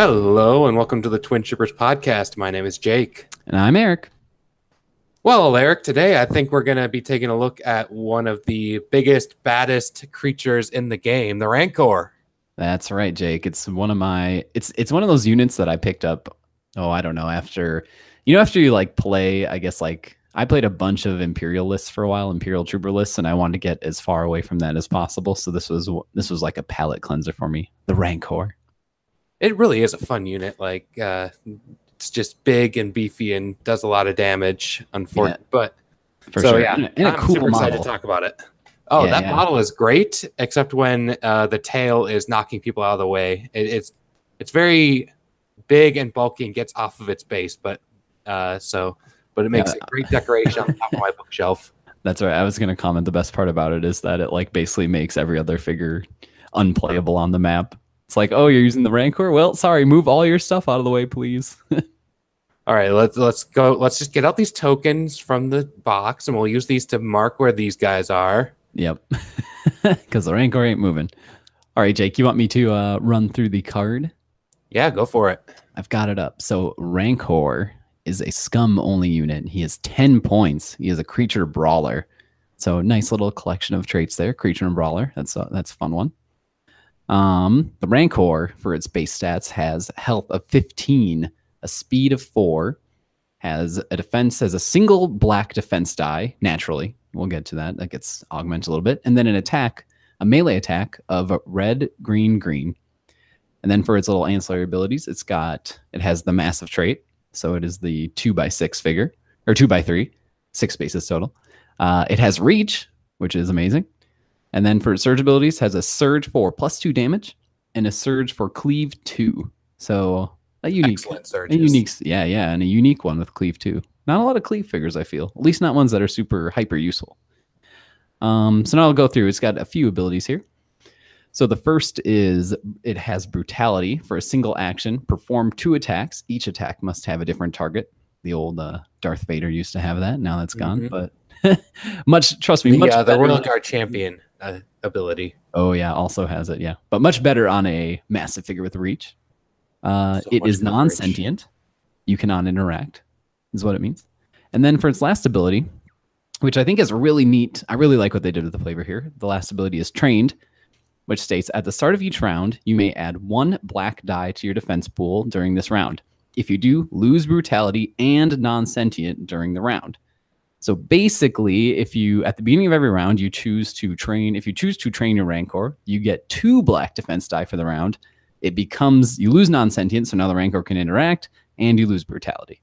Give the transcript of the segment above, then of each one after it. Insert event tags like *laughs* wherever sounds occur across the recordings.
Hello, and welcome to the Twin Shippers podcast. My name is Jake. And I'm Eric. Well, Eric, today I think we're going to be taking a look at one of the biggest, baddest creatures in the game, the Rancor. That's right, Jake. It's one of my it's it's one of those units that I picked up. Oh, I don't know. After you know, after you like play, I guess like I played a bunch of Imperial lists for a while, Imperial Trooper lists, and I wanted to get as far away from that as possible. So this was this was like a palate cleanser for me. The Rancor. It really is a fun unit. Like uh, it's just big and beefy and does a lot of damage. Unfortunately, yeah, but for so sure. yeah, and and I'm cool super model. excited to talk about it. Oh, Yeah, that yeah. model is great, except when uh, the tail is knocking people out of the way. It, it's it's very big and bulky and gets off of its base, but uh, so but it makes a great decoration on top of my bookshelf. *laughs* That's right. I was going to comment. The best part about it is that it like basically makes every other figure unplayable on the map. It's like, oh, you're using the Rancor. Well, sorry, move all your stuff out of the way, please. *laughs* All right, let's let's go. Let's just get out these tokens from the box, and we'll use these to mark where these guys are. Yep. *laughs* Because the Rancor ain't moving. All right, Jake, you want me to uh, run through the card? Yeah, go for it. I've got it up. So Rancor is a scum only unit. He has 10 points. He is a creature brawler. So nice little collection of traits there. Creature and brawler. That's a, that's a fun one. Um, the Rancor for its base stats has health of 15, a speed of 4, has a defense has a single black defense die naturally. We'll get to that. That gets augmented a little bit. And then an attack, a melee attack of red, green, green. And then for its little ancillary abilities, it's got it has the massive trait. So it is the two by six figure or two by three, six spaces total. Uh, it has reach, which is amazing. And then for surge abilities, has a surge for plus two damage and a surge for cleave two. So a unique, Excellent a unique, yeah, yeah, and a unique one with cleave two. Not a lot of cleave figures, I feel. At least not ones that are super hyper useful. Um, so now I'll go through. It's got a few abilities here. So the first is it has brutality for a single action. Perform two attacks. Each attack must have a different target. The old uh, Darth Vader used to have that. Now that's gone, Mhm. but *laughs* much trust me, The, much uh, the. Royal Guard champion uh, ability. Oh yeah, also has it. Yeah, but much better on a massive figure with reach. Uh, So it is non-sentient. You cannot interact, is what it means. And then for its last ability, which I think is really neat. I really like what they did with the flavor here. The last ability is trained, which states at the start of each round, you may add one black die to your defense pool during this round. If you do, lose brutality and non-sentient during the round. So basically, if you at the beginning of every round you choose to train, if you choose to train your Rancor, you get two black defense die for the round. It becomes you lose non-sentient, so now the Rancor can interact, and you lose brutality.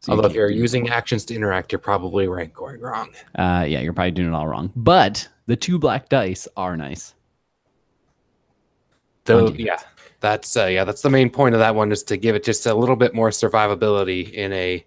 So you Although if you're using actions to interact, you're probably ranking wrong. uh, yeah, you're probably doing it all wrong. But the two black dice are nice. Though, yeah, that's uh, yeah, that's the main point of that one is to give it just a little bit more survivability in a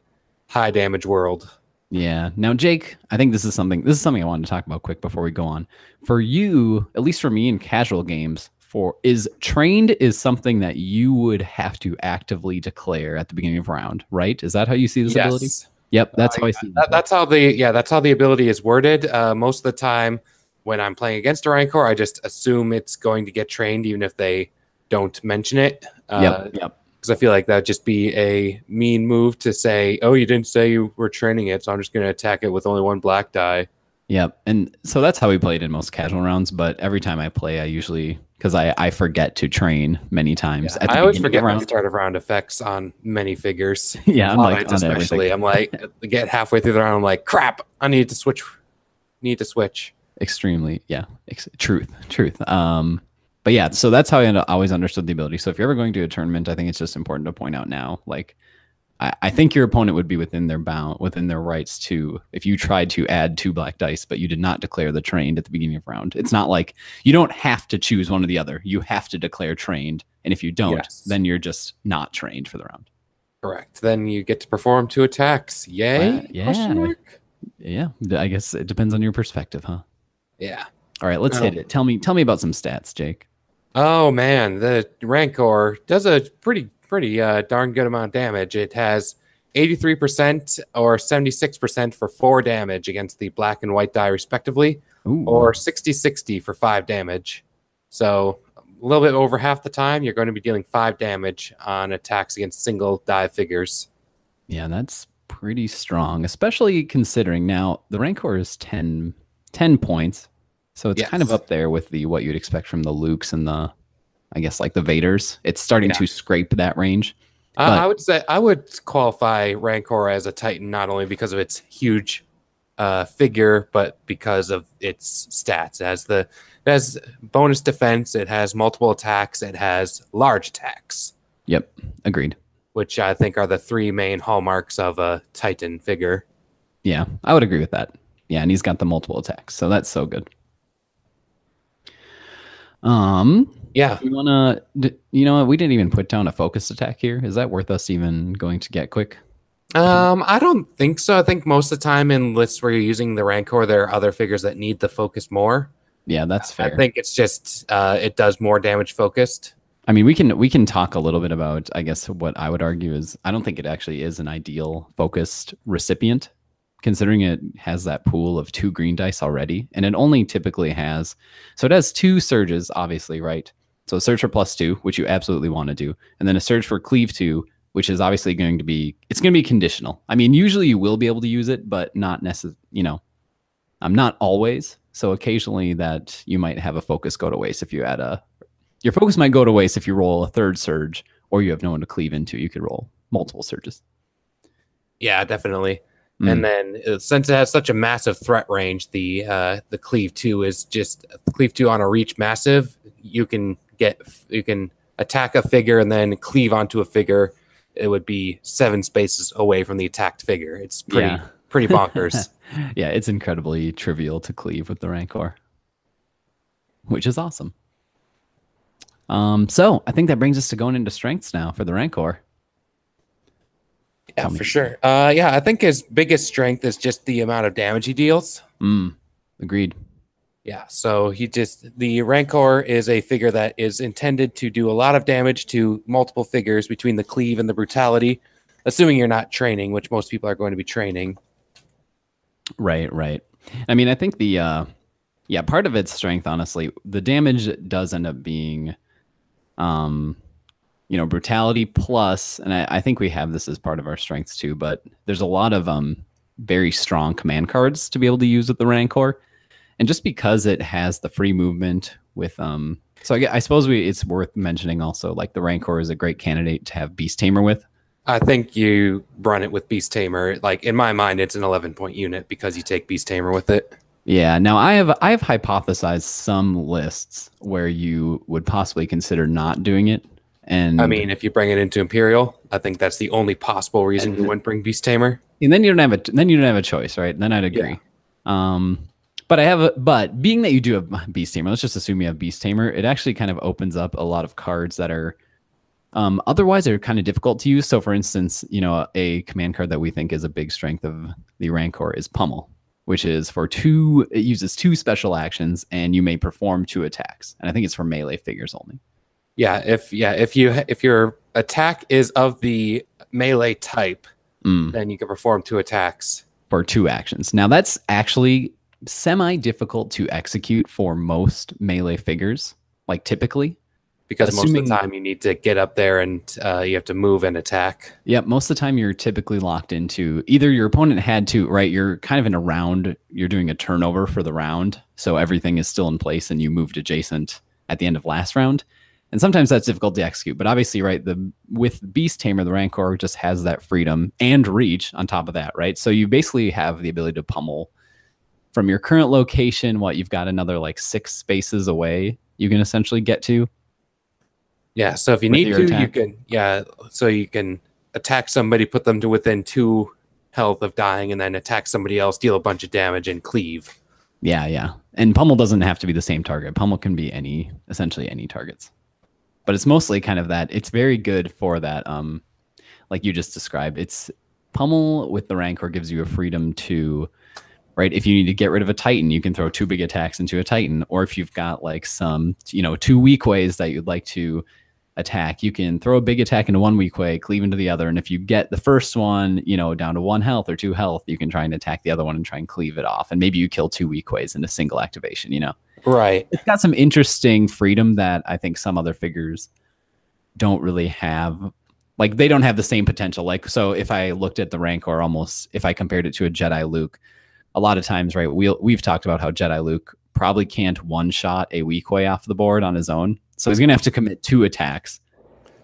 high damage world. Yeah. Now, Jake, I think this is something. This is something I wanted to talk about quick before we go on. For you, at least for me in casual games, for is trained is something that you would have to actively declare at the beginning of round, right? Is that how you see this ability? Yes, Yep, that's Uh, how I see. that, that's how the yeah, that's how the ability is worded. Uh, most of the time, when I'm playing against a rancor, I just assume it's going to get trained, even if they don't mention it. Uh, yep, yep. Because I feel like that'd just be a mean move to say, "Oh, you didn't say you were training it, so I'm just going to attack it with only one black die." Yep. And so that's how we played in most casual rounds. But every time I play, I usually because I, I forget to train many times. the I always forget my start of round effects on many figures. *laughs* Yeah, I'm like especially. I'm like, *laughs* get halfway through the round, I'm like, crap, I need to switch. Need to switch. extremely yeah ex- truth truth um but yeah so that's how i always understood the ability so if you're ever going to a tournament i think it's just important to point out now like I, I think your opponent would be within their bound within their rights to if you tried to add two black dice but you did not declare the trained at the beginning of round it's not like you don't have to choose one or the other you have to declare trained and if you don't Yes. then you're just not trained for the round Correct. Then you get to perform two attacks. Yay? Wow, yeah. Question mark? yeah i guess it depends on your perspective huh Yeah. all right let's hit it tell me tell me about some stats jake Oh man, the Rancor does a pretty pretty uh, darn good amount of damage. It has 83% or 76% for 4 damage against the black and white die respectively Ooh. or 60-60 for 5 damage. So a little bit over half the time, you're going to be dealing five damage on attacks against single die figures. Yeah, that's pretty strong, especially considering now the Rancor is 10, 10 points. So it's kind of up there with the what you'd expect from the Lukes and the, I guess, like the Vaders. It's starting Yeah. to scrape that range. Uh, I would say I would qualify Rancor as a Titan not only because of its huge uh, figure, but because of its stats. It has the it has bonus defense, it has multiple attacks, it has large attacks, Yep, agreed. which I think are the three main hallmarks of a Titan figure. Yeah, I would agree with that. Yeah, and he's got the multiple attacks, so that's so good. Um, Yeah, you wanna, you know, what? we didn't even put down a focused attack here. Is that worth us even going to get quick? Um, I don't think so. I think most of the time in lists where you're using the Rancor, there are other figures that need the focus more. Yeah, that's fair. I think it's just uh, it does more damage focused. I mean, we can we can talk a little bit about. I guess what I would argue is I don't think it actually is an ideal focused recipient, considering it has that pool of two green dice already, and it only typically has. So it has two surges, obviously, right? So a surge for plus two, which you absolutely want to do, and then a surge for cleave two, which is obviously going to be it's going to be conditional. I mean, usually you will be able to use it, but not necessarily. You know, I'm not always. So occasionally that you might have a focus go to waste if you add a your focus might go to waste if you roll a third surge or you have no one to cleave into. You could roll multiple surges. Yeah, definitely. Mm. And then uh, since it has such a massive threat range, the uh, the cleave two is just cleave two on a reach massive. You can get you can attack a figure and then cleave onto a figure. It would be seven spaces away from the attacked figure. It's pretty Yeah. pretty bonkers. *laughs* yeah, it's incredibly trivial to cleave with the Rancor, which is awesome. Um, so I think that brings us to going into strengths now for the Rancor. Yeah, for sure. Uh, yeah, I think his biggest strength is just the amount of damage he deals. Mm, agreed. Yeah, so he just the Rancor is a figure that is intended to do a lot of damage to multiple figures between the cleave and the brutality, assuming you're not training, which most people are going to be training. Right, right. I mean, I think the uh yeah, part of its strength, honestly, the damage does end up being um you know, brutality plus, and I, I think we have this as part of our strengths too, but there's a lot of um very strong command cards to be able to use with the Rancor. And just because it has the free movement with um so I, I suppose we it's worth mentioning also like the Rancor is a great candidate to have Beast Tamer with. I think you run it with Beast Tamer. Like in my mind, it's an 11 point unit because you take Beast Tamer with it. Yeah. Now I have I have hypothesized some lists where you would possibly consider not doing it. And I mean, if you bring it into Imperial, I think that's the only possible reason you wouldn't bring Beast Tamer. and then you don't have a then you don't have a choice, right? Then I'd agree. Um but I have a but being that you do have *laughs* Beast Tamer, let's just assume you have Beast Tamer, it actually kind of opens up a lot of cards that are um otherwise are kind of difficult to use. So for instance, you know, a command card that we think is a big strength of the Rancor is Pummel, which is for two it uses two special actions and you may perform two attacks. And I think it's for melee figures only. Yeah, if yeah, if you if your attack is of the melee type, Mm. then you can perform two attacks. for two actions. Now that's actually semi difficult to execute for most melee figures, like typically. because most of the time you need to get up there and uh, you have to move and attack. Yep, most of the time you're typically locked into either your opponent had to, right? You're kind of in a round, you're doing a turnover for the round, so everything is still in place and you moved adjacent at the end of last round. And sometimes that's difficult to execute, but obviously, right, the with Beast Tamer, the Rancor just has that freedom and reach on top of that, right? So you basically have the ability to pummel from your current location, what you've got another like six spaces away, you can essentially get to. Yeah, so if you need to, you can yeah, so you can attack somebody, put them to within two health of dying, and then attack somebody else, deal a bunch of damage, and cleave. Yeah, yeah. And pummel doesn't have to be the same target. Pummel can be any essentially any targets. But it's mostly kind of that it's very good for that um like you just described. It's pummel with the rancor gives you a freedom to right if you need to get rid of a titan you can throw two big attacks into a titan or if you've got like some you know two Weequays that you'd like to attack, you can throw a big attack into one Weequay, cleave into the other, and if you get the first one, you know, down to one health or two health, you can try and attack the other one and try and cleave it off, and maybe you kill two Weequays in a single activation. You know, Right. it's got some interesting freedom that I think some other figures don't really have. Like they don't have the same potential. Like so, if I looked at the Rancor, almost if I compared it to a Jedi Luke, a lot of times, right? We we'll, we've talked about how Jedi Luke probably can't one shot a Weequay off the board on his own, so he's gonna have to commit two attacks.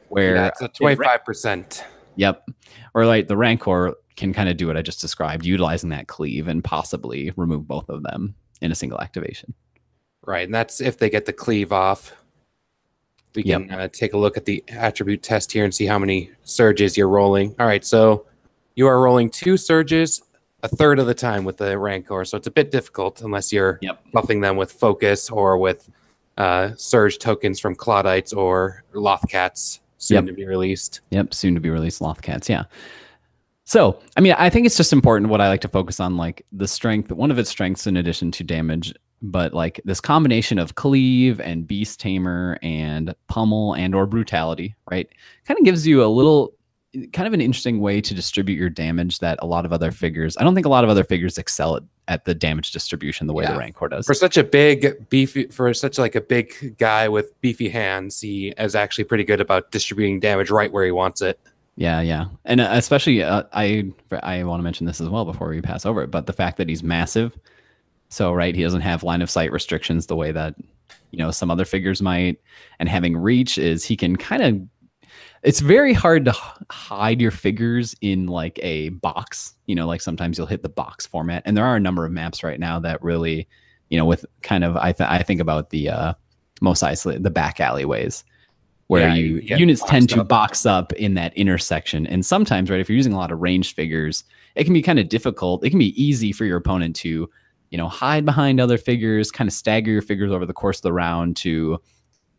Where it's a twenty-five percent. Yep. Or like the Rancor can kind of do what I just described, utilizing that cleave and possibly remove both of them in a single activation. Right, and that's if they get the cleave off. We Yep. can uh, take a look at the attribute test here and see how many surges you're rolling. All right, so you are rolling two surges a third of the time with the Rancor, so it's a bit difficult unless you're Yep. buffing them with focus or with uh, surge tokens from Clawdites or Lothcats soon Yep. to be released. Yep, soon to be released Lothcats. Yeah. So, I mean, I think it's just important what I like to focus on, like the strength, one of its strengths in addition to damage, but like this combination of cleave and beast tamer and pummel and or brutality, right? Kind of gives you a little kind of an interesting way to distribute your damage that a lot of other figures, I don't think a lot of other figures excel at, at the damage distribution the way Yeah. the Rancor does. For such a big beefy, for such like a big guy with beefy hands, he is actually pretty good about distributing damage right where he wants it. Yeah, yeah, and uh, especially uh, I I want to mention this as well before we pass over it, but the fact that he's massive, so right, he doesn't have line of sight restrictions the way that you know some other figures might, and having reach is he can kind of. It's very hard to hide your figures in like a box, you know, like sometimes you'll hit the box format, and there are a number of maps right now that really, you know, with kind of I th- I think about the uh, most isolated the back alleyways where Yeah, you you units tend to up. box up in that intersection. And sometimes, right, if you're using a lot of ranged figures, it can be kind of difficult. It can be easy for your opponent to, you know, hide behind other figures, kind of stagger your figures over the course of the round to,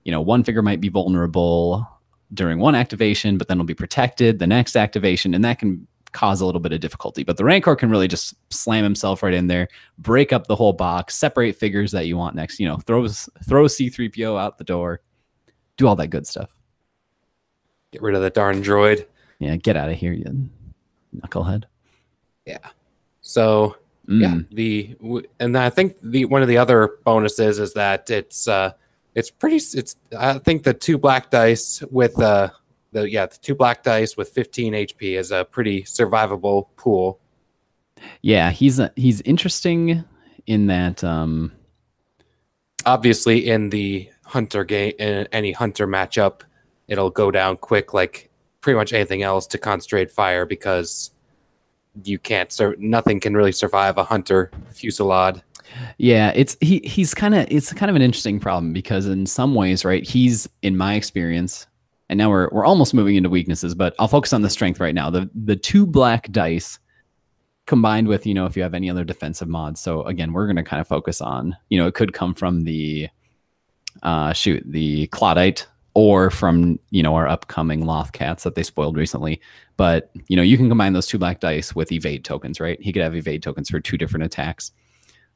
you know, one figure might be vulnerable during one activation, but then it'll be protected the next activation, and that can cause a little bit of difficulty. But the Rancor can really just slam himself right in there, break up the whole box, separate figures that you want next, you know, throw throw C3PO out the door, do all that good stuff. Get rid of that darn droid. Yeah, get out of here, you knucklehead. Yeah. So yeah, Mm, the and I think the one of the other bonuses is that it's uh it's pretty it's I think the two black dice with uh the yeah the two black dice with 15 HP is a pretty survivable pool. Yeah, he's a, he's interesting in that. Um, Obviously, in the hunter game, in any hunter matchup, it'll go down quick like pretty much anything else to concentrate fire because you can't sur- nothing can really survive a hunter fusillade. Yeah, it's he he's kind of it's kind of an interesting problem because in some ways, right? He's in my experience, and now we're we're almost moving into weaknesses, but I'll focus on the strength right now. The the two black dice combined with you know if you have any other defensive mods. So again, we're going to kind of focus on you know it could come from the uh shoot the Clawdite or from you know our upcoming Loth cats that they spoiled recently. But you know you can combine those two black dice with evade tokens, right? He could have evade tokens for two different attacks.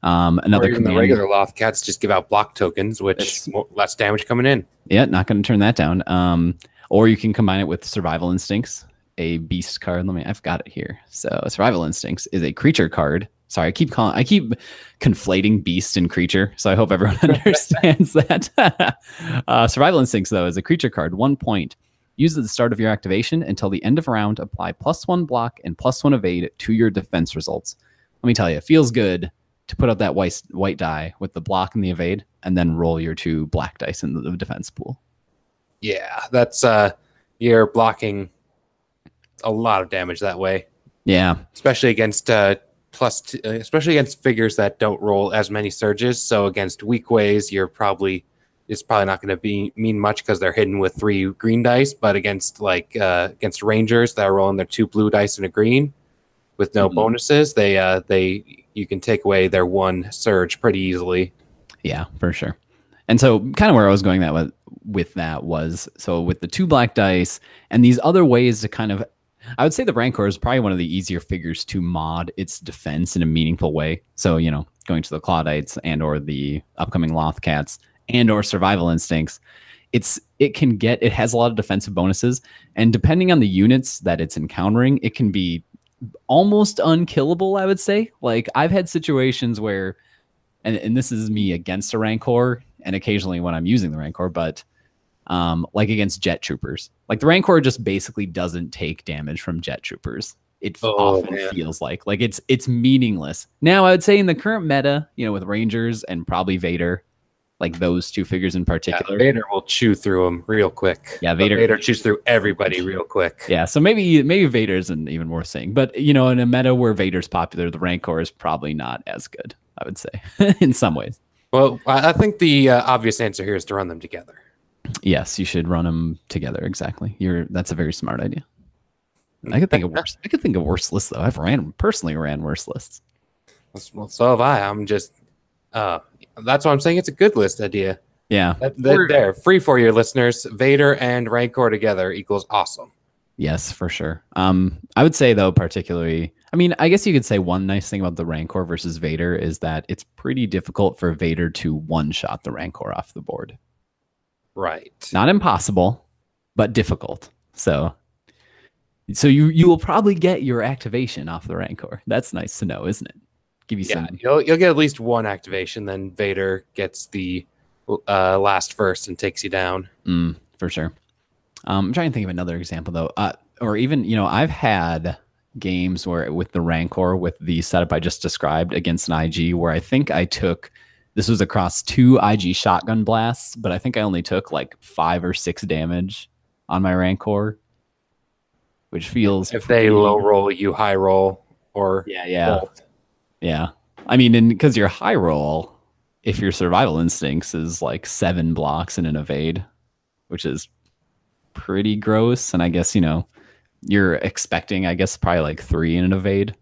Um, another or even the regular Lothcats just give out block tokens, which less damage coming in. Yeah, not going to turn that down. Um, or you can combine it with Survival Instincts, a beast card. Let me, I've got it here. So Survival Instincts is a creature card. Sorry, I keep calling, I keep conflating beast and creature. So I hope everyone *laughs* understands that. *laughs* uh, Survival Instincts, though, is a creature card, one point. Used at the start of your activation until the end of round. Apply plus one block and plus one evade to your defense results. Let me tell you, it feels good to put out that white white die with the block and the evade, and then roll your two black dice in the defense pool. Yeah, that's uh, you're blocking a lot of damage that way, Yeah, especially against uh, plus, t- uh, especially against figures that don't roll as many surges. So against Weequays, you're probably it's probably not going to be mean much because they're hidden with three green dice. But against like uh, against rangers that are rolling their two blue dice and a green with no Mhm. bonuses, they uh, they you can take away their one surge pretty easily. yeah, for sure. And so, kind of where I was going that with with that was so with the two black dice and these other ways to kind of, I would say the Rancor is probably one of the easier figures to mod its defense in a meaningful way. So you know, going to the Clawdites and or the upcoming Lothcats and or Survival Instincts, it's it can get it has a lot of defensive bonuses, and depending on the units that it's encountering, it can be almost unkillable. I would say. Like I've had situations where, and and this is me against a Rancor, and occasionally when I'm using the Rancor, but um, like against jet troopers. Like the Rancor just basically doesn't take damage from jet troopers. It Oh, often man. feels like like it's it's meaningless. Now I would say in the current meta, you know, with Rangers and probably Vader, like those two figures in Yeah, particular. Vader will chew through them real quick. Yeah, But Vader- Vader chews through everybody real quick. Yeah, so maybe maybe Vader isn't even worth saying, but you know, in a meta where Vader's popular, the Rancor is probably not as good. I would say *laughs* in some ways. Well, I I think the uh, obvious answer here is to run them together. Yes, you should run them together. Exactly. You're that's a very smart idea. I could think of worse. I could think of worse lists though. I've ran personally ran worse lists. Well, so have I. I'm just. Uh, that's why I'm saying it's a good list idea. Yeah. That, that- there, free for your listeners. Vader and Rancor together equals awesome. Yes, for sure. Um, I would say though, particularly, I mean, I guess you could say one nice thing about the Rancor versus Vader is that it's pretty difficult for Vader to one shot the Rancor off the board. Right. Not impossible, but difficult. So, so you you will probably get your activation off the Rancor. That's nice to know, isn't it? Give you Yeah, some. you'll you'll get at least one activation. Then Vader gets the uh, last first and takes you down. Mm, for sure. Um, I'm trying to think of another example though, uh, or even you know, I've had games where with the Rancor with the setup I just described against an IG, where I think I took this was across two IG shotgun blasts, but I think I only took like five or six damage on my Rancor, which feels If they low roll, you high roll, or Yeah, yeah, both. Yeah. I mean, and because your high roll, if your survival instincts is like seven blocks and an evade, which is pretty gross, and I guess you know you're expecting, I guess, probably like three in an evade.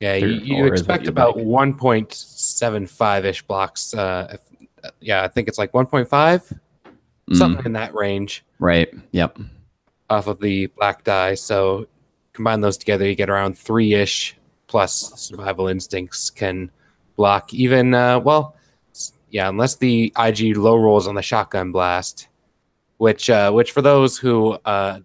Yeah, you, you expect about like. 1.75 ish blocks. Uh, if, uh, yeah, I think it's like 1.5, Mm, something in that range right. Yep. off of the black die. So combine those together, you get around three ish plus survival instincts can block even, uh, well, yeah, unless the IG low rolls on the shotgun blast, which, uh, which for those who uh,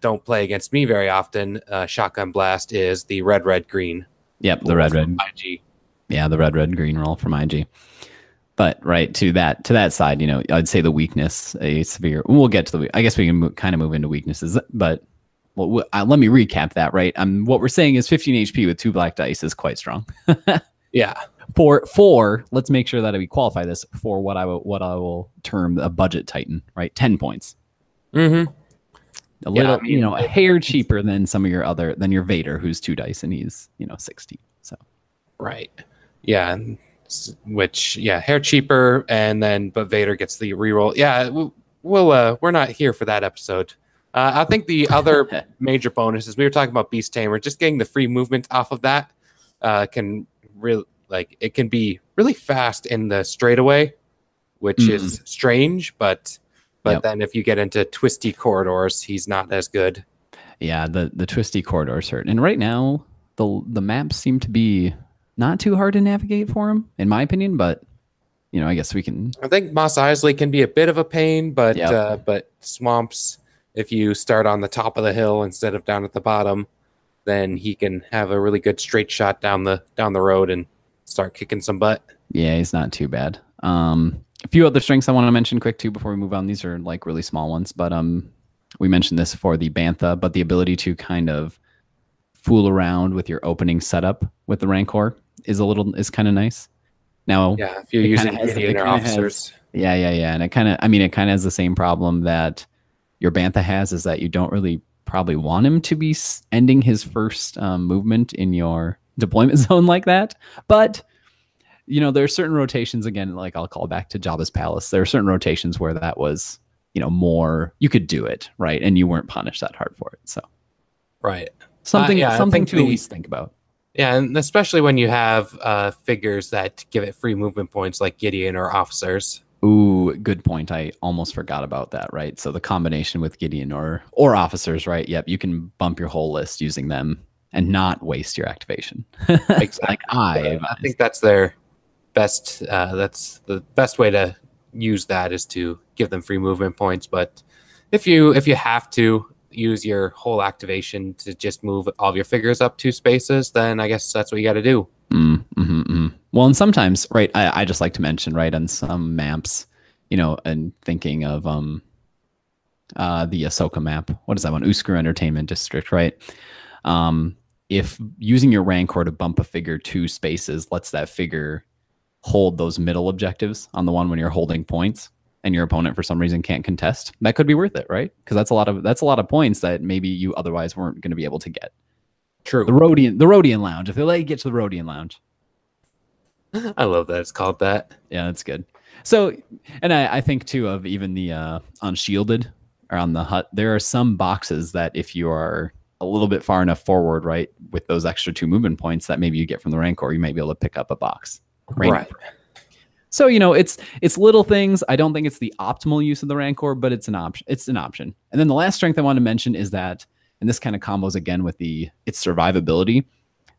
don't play against me very often, uh, shotgun blast is the red, red, green. Yep. The red, red. IG. Yeah, the red, red, green roll from IG. But right to that to that side, you know, I'd say the weakness, a severe. We'll get to the. I guess we can mo- kind of move into weaknesses, but well, uh, let me recap that. Right, um, what we're saying is 15 HP with two black dice is quite strong. *laughs* Yeah. for for let's make sure that we qualify this for what I will what I will term a budget titan, right? 10 points. Mm-hmm. A Yeah, little, I mean, you know, a hair cheaper than some of your other than your Vader, who's two dice and he's you know 16. So Right. Yeah. Which yeah, hair cheaper, and then but Vader gets the reroll. Yeah, we'll uh, we're not here for that episode. Uh, I think the other *laughs* major bonuses we were talking about Beast Tamer, just getting the free movement off of that uh, can really like it can be really fast in the straightaway, which is strange, but but Yep. then if you get into twisty corridors, he's not as good. yeah, the the twisty corridors hurt, and right now the the maps seem to be not too hard to navigate for him, in my opinion. But you know, I guess we can. I think Mos Eisley can be a bit of a pain, but Yep. uh, but swamps, if you start on the top of the hill instead of down at the bottom, then he can have a really good straight shot down the down the road and start kicking some butt. Yeah, he's not too bad. Um, a few other strengths I want to mention quick too before we move on. These are like really small ones, but um, we mentioned this for the bantha, but the ability to kind of fool around with your opening setup with the rancor is a little is kind of nice. Now, Yeah, if you're using kinda has- Gideon it or kinda has- officers. Yeah, yeah, yeah. And it kind of, I mean, it kind of has the same problem that your Bantha has is that you don't really probably want him to be ending his first um, movement in your deployment *laughs* zone like that. But, you know, there are certain rotations, again, like I'll call back to Jabba's Palace. There are certain rotations where that was, you know, more, you could do it, right? And you weren't punished that hard for it. So Right. something, yeah, something to the- at least think about. Yeah, and especially when you have uh, figures that give it free movement points like Gideon or officers. Ooh, good point. I almost forgot about that. Right. So the combination with Gideon or or officers, right? Yep, you can bump your whole list using them and not waste your activation. *laughs* Exactly. like I, I think that's their best. Uh, that's the best way to use that is to give them free movement points. But if you if you have to use your whole activation to just move all of your figures up two spaces, then I guess that's what you got to do. Mm, mhm, mhm. Well, and sometimes, right? I, I just like to mention, right, on some maps, you know, and thinking of um, uh, the Ahsoka map. What is that one? Uscru Entertainment District, right? Um, if using your Rancor to bump a figure two spaces lets that figure hold those middle objectives on the one when you're holding points, and your opponent for some reason can't contest, that could be worth it, right? Because that's a lot of that's a lot of points that maybe you otherwise weren't going to be able to get. True. The Rodian, the Rodian Lounge. If they let you get to the Rodian Lounge, *laughs* I love that it's called that. Yeah, that's good. So, and I, I think too of even the uh, unshielded or on the hut, there are some boxes that if you are a little bit far enough forward, right, with those extra two movement points that maybe you get from the Rancor, you might be able to pick up a box. Right. So you know, it's it's little things. I don't think it's the optimal use of the Rancor, but it's an option. It's an option. And then the last strength I want to mention is that, and this kind of combos again with the its survivability.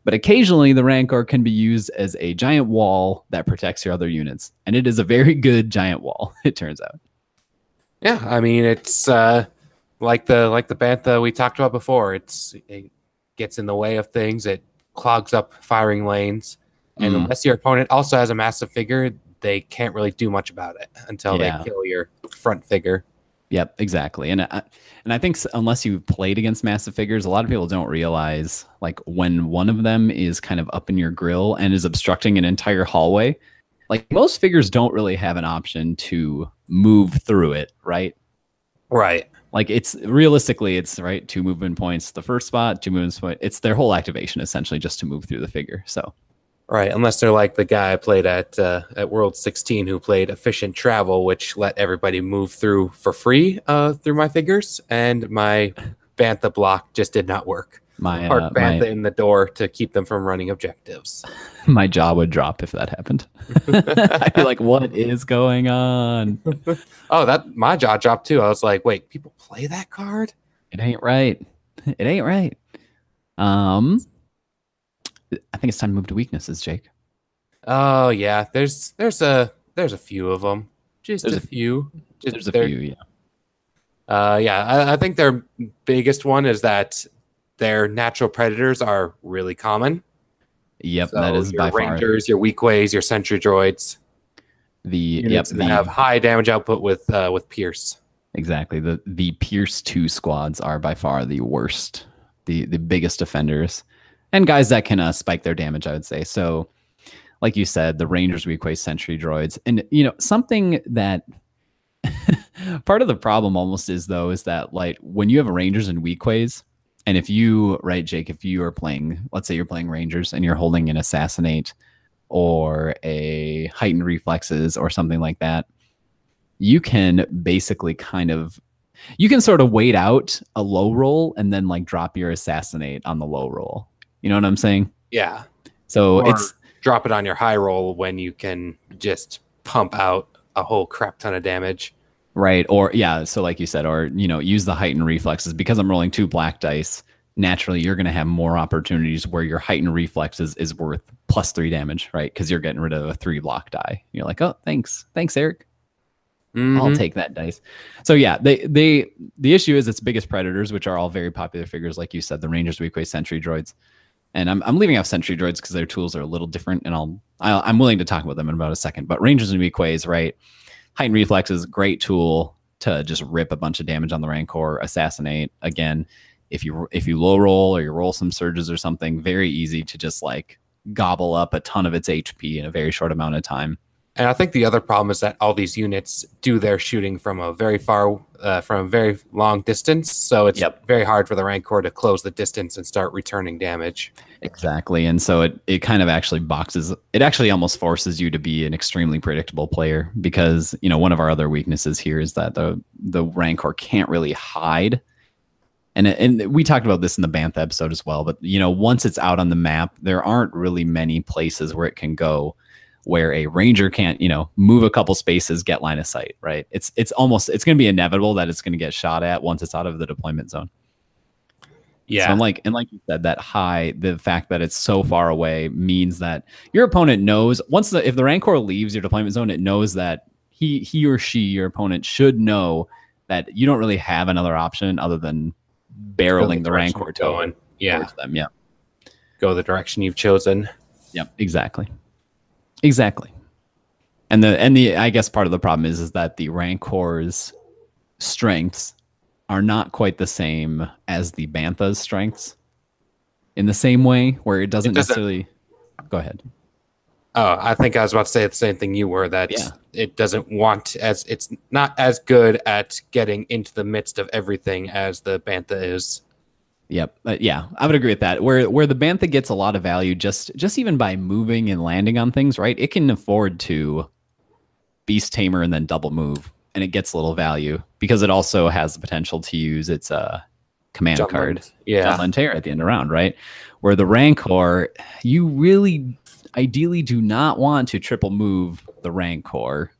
But occasionally, the Rancor can be used as a giant wall that protects your other units, and it is a very good giant wall. *laughs* It turns out. Yeah, I mean it's uh, like the like the bantha we talked about before. It's it gets in the way of things. It clogs up firing lanes, and Mm. unless your opponent also has a massive figure, they can't really do much about it until Yeah. they kill your front figure. Yep, exactly. And I, and I think unless you've played against massive figures, a lot of people don't realize like when one of them is kind of up in your grill and is obstructing an entire hallway. Like most figures don't really have an option to move through it, right? Right. Like it's realistically, it's right two movement points. The first spot, two movement points. It's their whole activation essentially just to move through the figure. So Right, unless they're like the guy I played at uh, at World 16 who played efficient travel, which let everybody move through for free uh, through my figures, and my bantha block just did not work. my Park uh, bantha my, in the door to keep them from running objectives. *laughs* my jaw would drop if that happened. *laughs* I'd be like, "What is going on? *laughs* Oh, that my jaw dropped too. I was like, wait, people play that card? It ain't right. It ain't right." Um, I think it's time to move to weaknesses, Jake. Oh yeah, there's there's a there's a few of them, just There's a, few. Just There's a few, yeah. Uh, yeah, I, I think their biggest one is that their natural predators are really common. Yep, So that is your by far rangers, your Weequays, your sentry droids. the yep the, have high damage output with uh, with Pierce. exactly the the Pierce two squads are by far the worst, the the biggest offenders, and guys that can uh, spike their damage. I would say so. Like you said, the Rangers Weequay sentry droids, and you know something that *laughs* part of the problem almost is though is that like when you have Rangers and Weequays, and if you right Jake, if you are playing, let's say you're playing Rangers and you're holding an assassinate or a heightened reflexes or something like that, you can basically kind of you can sort of wait out a low roll and then like drop your assassinate on the low roll. You know what I'm saying? Yeah, So Or- it's drop it on your high roll when you can just pump out a whole crap ton of damage. right or yeah, so like you said or you know, use the heightened reflexes because I'm rolling two black dice. Naturally, you're going to have more opportunities where your heightened reflexes is worth plus 3 damage, right? Cuz you're getting rid of a 3 block die. You're like, "Oh, thanks. Thanks, Eric." I'll Mhm. take that dice. So yeah, they they the issue is its biggest predators, which are all very popular figures, like you said, the Rangers Weequay Sentry droids. And I'm, I'm leaving off Sentry droids because their tools are a little different, and I'll, I'll I'm willing to talk about them in about a second. But Rangers and Weequays, right? Heightened reflexes, great tool to just rip a bunch of damage on the Rancor, assassinate. Again, if you if you low roll or you roll some surges or something, very easy to just like gobble up a ton of its HP in a very short amount of time. And I think the other problem is that all these units do their shooting from a very far, uh, from a very long distance. So it's Yep. very hard for the Rancor to close the distance and start returning damage. Exactly. And so it, it kind of actually boxes it actually almost forces you to be an extremely predictable player because, you know, one of our other weaknesses here is that the the Rancor can't really hide. And and we talked about this in the Banth episode as well, but you know, once it's out on the map, there aren't really many places where it can go where a ranger can't, you know, move a couple spaces, get line of sight, right? It's it's almost it's going to be inevitable that it's going to get shot at once it's out of the deployment zone. Yeah. So and like and like you said, that high, the fact that it's so far away means that your opponent knows once the if the Rancor leaves your deployment zone, it knows that he he or she, your opponent, should know that you don't really have another option other than barreling the, Rancor going. Yeah, towards them. Yeah. go the direction you've chosen. Yep. Exactly. Exactly. And the and the I guess part of the problem is is that the Rancor's strengths are not quite the same as the Bantha's strengths. In the same way, where it doesn't, doesn't- necessarily. Go ahead. Oh, I think I was about to say the same thing you were. That Yeah. it doesn't want as it's not as good at getting into the midst of everything as the bantha is. Yep. Uh, yeah, I would agree with that. Where where the bantha gets a lot of value just just even by moving and landing on things, right? It can afford to beast tamer and then double move, and it gets a little value because it also has the potential to use its uh command Jump card, land. Yeah, Jump tear at the end of round, right? Where the Rancor, you really ideally do not want to triple move the Rancor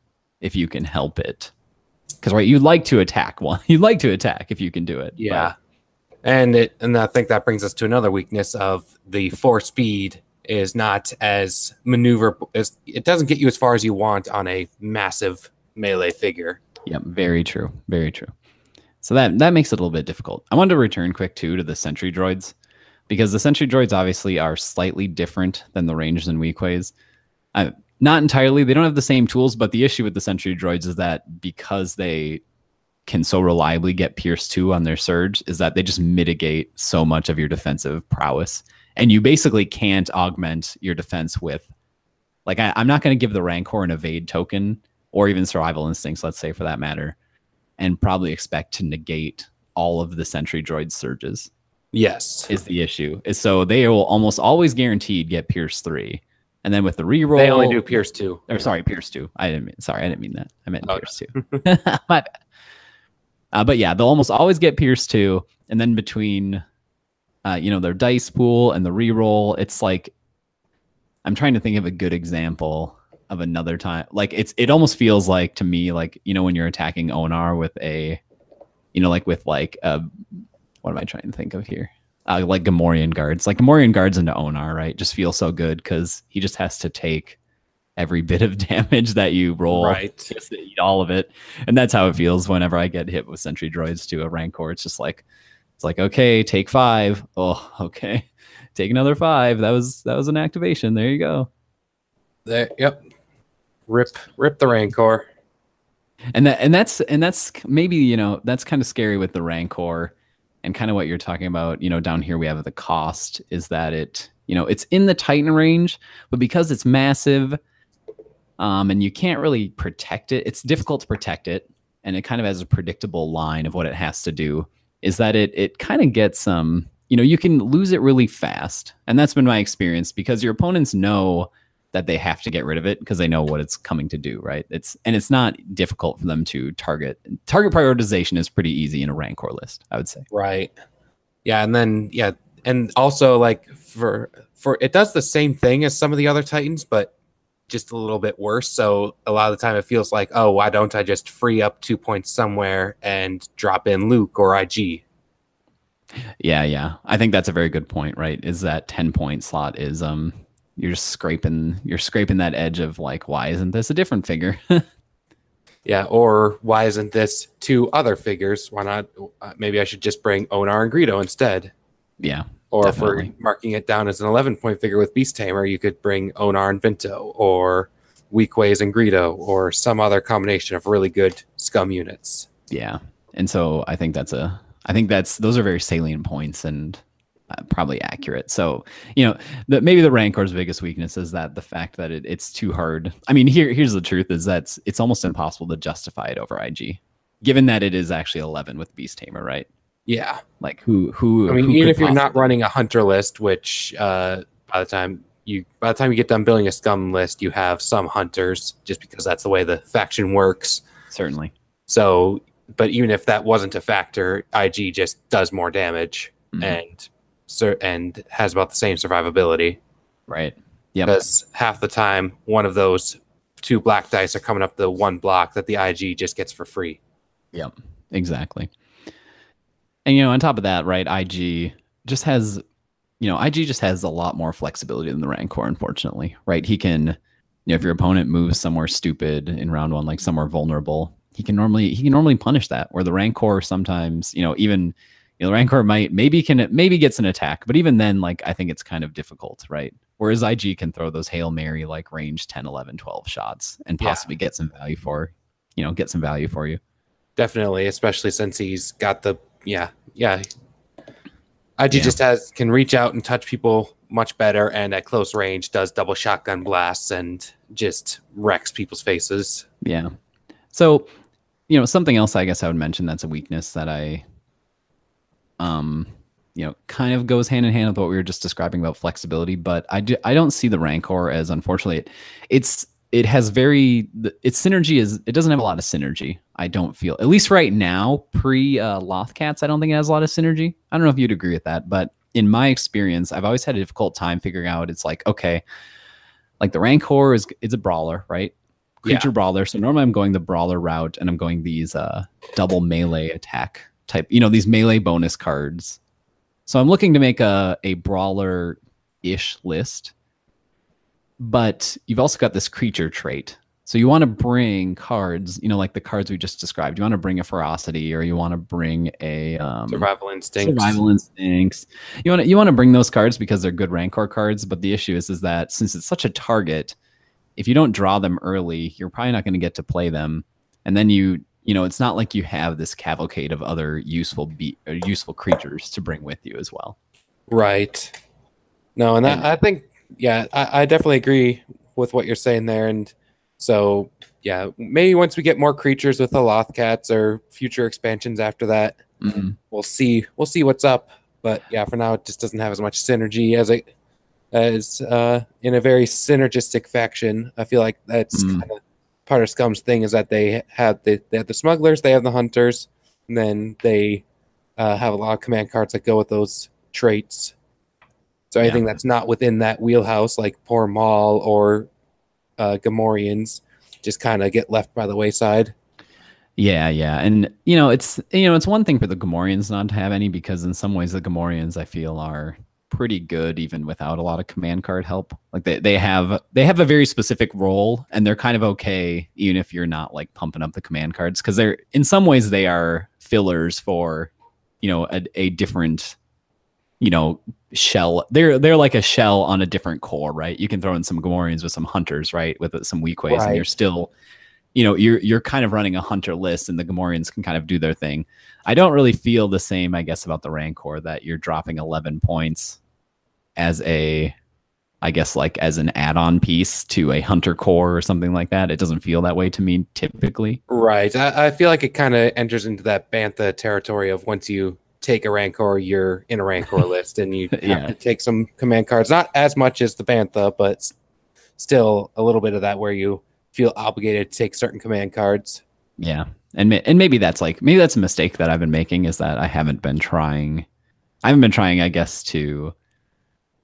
if you can help it. Because right, you'd like to attack one. *laughs* You'd like to attack if you can do it. but- yeah. And it and I think that brings us to another weakness of the four speed is not as maneuver as it doesn't get you as far as you want on a massive melee figure. Yep, very true. Very true. So that that makes it a little bit difficult. I wanted to return quick too to the sentry droids because the sentry droids obviously are slightly different than the ranged and Weequays. Uh, not entirely. They don't have the same tools, but the issue with the sentry droids is that because they can so reliably get Pierce 2 on their surge, is that they just mitigate so much of your defensive prowess. And you basically can't augment your defense with like I, I'm not going to give the Rancor an evade token or even survival instincts, let's say for that matter, and probably expect to negate all of the sentry droid surges Yes. is the issue. Is so they will almost always guaranteed get Pierce three. And then with the reroll They only do Pierce two. or sorry, Pierce two. I didn't mean sorry, I didn't mean that. I meant Oh, Pierce two. *laughs* *laughs* My bad. Uh, but yeah, they'll almost always get Pierce two, and then between, uh, you know, their dice pool and the reroll, it's like, I'm trying to think of a good example of another time. Like it's it almost feels like to me like you know when you're attacking Onar with a, you know, like with like uh, what am I trying to think of here? Uh, like Gamorrean guards, like Gamorrean guards into Onar, right? Just feel so good because he just has to take every bit of *laughs* damage that you roll Right. to eat all of it and that's how it feels whenever i get hit with sentry droids to a rancor it's just like it's like okay take five. Oh, *laughs* okay take another five that was that was an activation there you go There. Yep. Rip. Rip the Rancor. and that and that's and that's maybe you know that's kind of scary with the rancor and kind of what you're talking about you know down here we have the cost is that it you know it's in the titan range but because it's massive um, and you can't really protect it. It's difficult to protect it and it kind of has a predictable line of what it has to do is that it it kind of gets um you know you can lose it really fast and that's been my experience because your opponents know that they have to get rid of it because they know what it's coming to do right? It's and it's not difficult for them to target target prioritization is pretty easy in a rancor list i would say. Right. Yeah, and then yeah, and also like for for it does the same thing as some of the other Titans, but just a little bit worse. So a lot of the time it feels like, oh, why don't I just free up two points somewhere and drop in Luke or IG? yeah yeah i think that's a very good point right is that 10 point slot is um you're just scraping you're scraping that edge of like why isn't this a different figure *laughs* Yeah, or why isn't this two other figures? Why not? Uh, maybe I should just bring Onar and Greedo instead. yeah Or if Definitely. we're marking it down as an 11 point figure with Beast Tamer, you could bring Onar and Vinto, or Weequays and Greedo, or some other combination of really good scum units. Yeah. And so I think that's a I think that's those are very salient points and uh, probably accurate. So, you know, the, maybe the Rancor's biggest weakness is that the fact that it, it's too hard. I mean, here here's the truth is that it's almost impossible to justify it over IG, given that it is actually 11 with Beast Tamer, right? Yeah. Like who who I mean, who even if you're not running a hunter list, which uh, by the time you by the time you get done building a scum list, you have some hunters, just because that's the way the faction works. certainly. So, but even if that wasn't a factor, IG just does more damage Mhm. and and has about the same survivability right. Yeah. because half the time one of those two black dice are coming up the one block that the IG just gets for free. Yep, exactly. And you know, on top of that, right, IG just has, you know, IG just has a lot more flexibility than the Rancor, unfortunately, right? He can you know, if your opponent moves somewhere stupid in round one, like somewhere vulnerable, he can normally he can normally punish that. Where the Rancor sometimes, you know, even you know, the Rancor might maybe can maybe gets an attack, but even then, like I think it's kind of difficult, right? Whereas IG can throw those Hail Mary like range 10, 11, 12 shots and Yeah. possibly get some value for, you know, get some value for you. Definitely, especially since he's got the yeah yeah. IG Yeah. just has can reach out and touch people much better, and at close range does double shotgun blasts and just wrecks people's faces. Yeah. So, you know, something else I guess I would mention that's a weakness that I um you know, kind of goes hand in hand with what we were just describing about flexibility, but I do I don't see the Rancor as unfortunately it, it's it has very its synergy is it doesn't have a lot of synergy. I don't feel at least right now pre uh, Lothcats. I don't think it has a lot of synergy. I don't know if you'd agree with that, but in my experience, I've always had a difficult time figuring out. It's like okay, like the Rancor is it's a brawler, right? Yeah. Creature brawler. So normally I'm going the brawler route, and I'm going these uh, double melee attack type. You know these melee bonus cards. So I'm looking to make a a brawler ish list but you've also got this creature trait. So you want to bring cards, you know, like the cards we just described. You want to bring a ferocity, or you want to bring a um, Survival instinct. survival instincts. You want to you want to bring those cards because they're good rancor cards. But the issue is is that since it's such a target, if you don't draw them early, you're probably not going to get to play them. And then you you know, it's not like you have this cavalcade of other useful be- or useful creatures to bring with you as well. Right. No, and that, And- I think, yeah, I, I definitely agree with what you're saying there. And so, yeah, maybe once we get more creatures with the Lothcats or future expansions after that, Mhm. we'll see. We'll see what's up. But yeah, for now, it just doesn't have as much synergy as it as uh, in a very synergistic faction. I feel like that's Mm. kind of part of Scum's thing is that they have the they have the smugglers, they have the hunters, and then they uh, have a lot of command cards that go with those traits. So Yeah. anything that's not within that wheelhouse, like Poor Maul or uh, Gamorreans, just kind of get left by the wayside. Yeah, yeah, and you know, it's you know, it's one thing for the Gamorreans not to have any because in some ways the Gamorreans I feel are pretty good even without a lot of command card help. Like they, they have they have a very specific role and they're kind of okay even if you're not like pumping up the command cards because they're in some ways they are fillers for you know a, a different you know shell they're they're like a shell on a different core right you can throw in some Gamorreans with some hunters right with uh, some Weequays and you're still you know you're you're kind of running a hunter list and the Gamorreans can kind of do their thing I don't really feel the same, I guess, about the Rancor that you're dropping 11 points as a, I guess, like as an add on piece to a Hunter Core or something like that. It doesn't feel that way to me typically. Right. I, I feel like it kind of enters into that Bantha territory of once you take a Rancor, you're in a Rancor list and you *laughs* have Yeah. to take some command cards. Not as much as the Bantha, but still a little bit of that where you feel obligated to take certain command cards. Yeah. And, and maybe that's like, maybe that's a mistake that I've been making is that I haven't been trying, I haven't been trying, I guess, to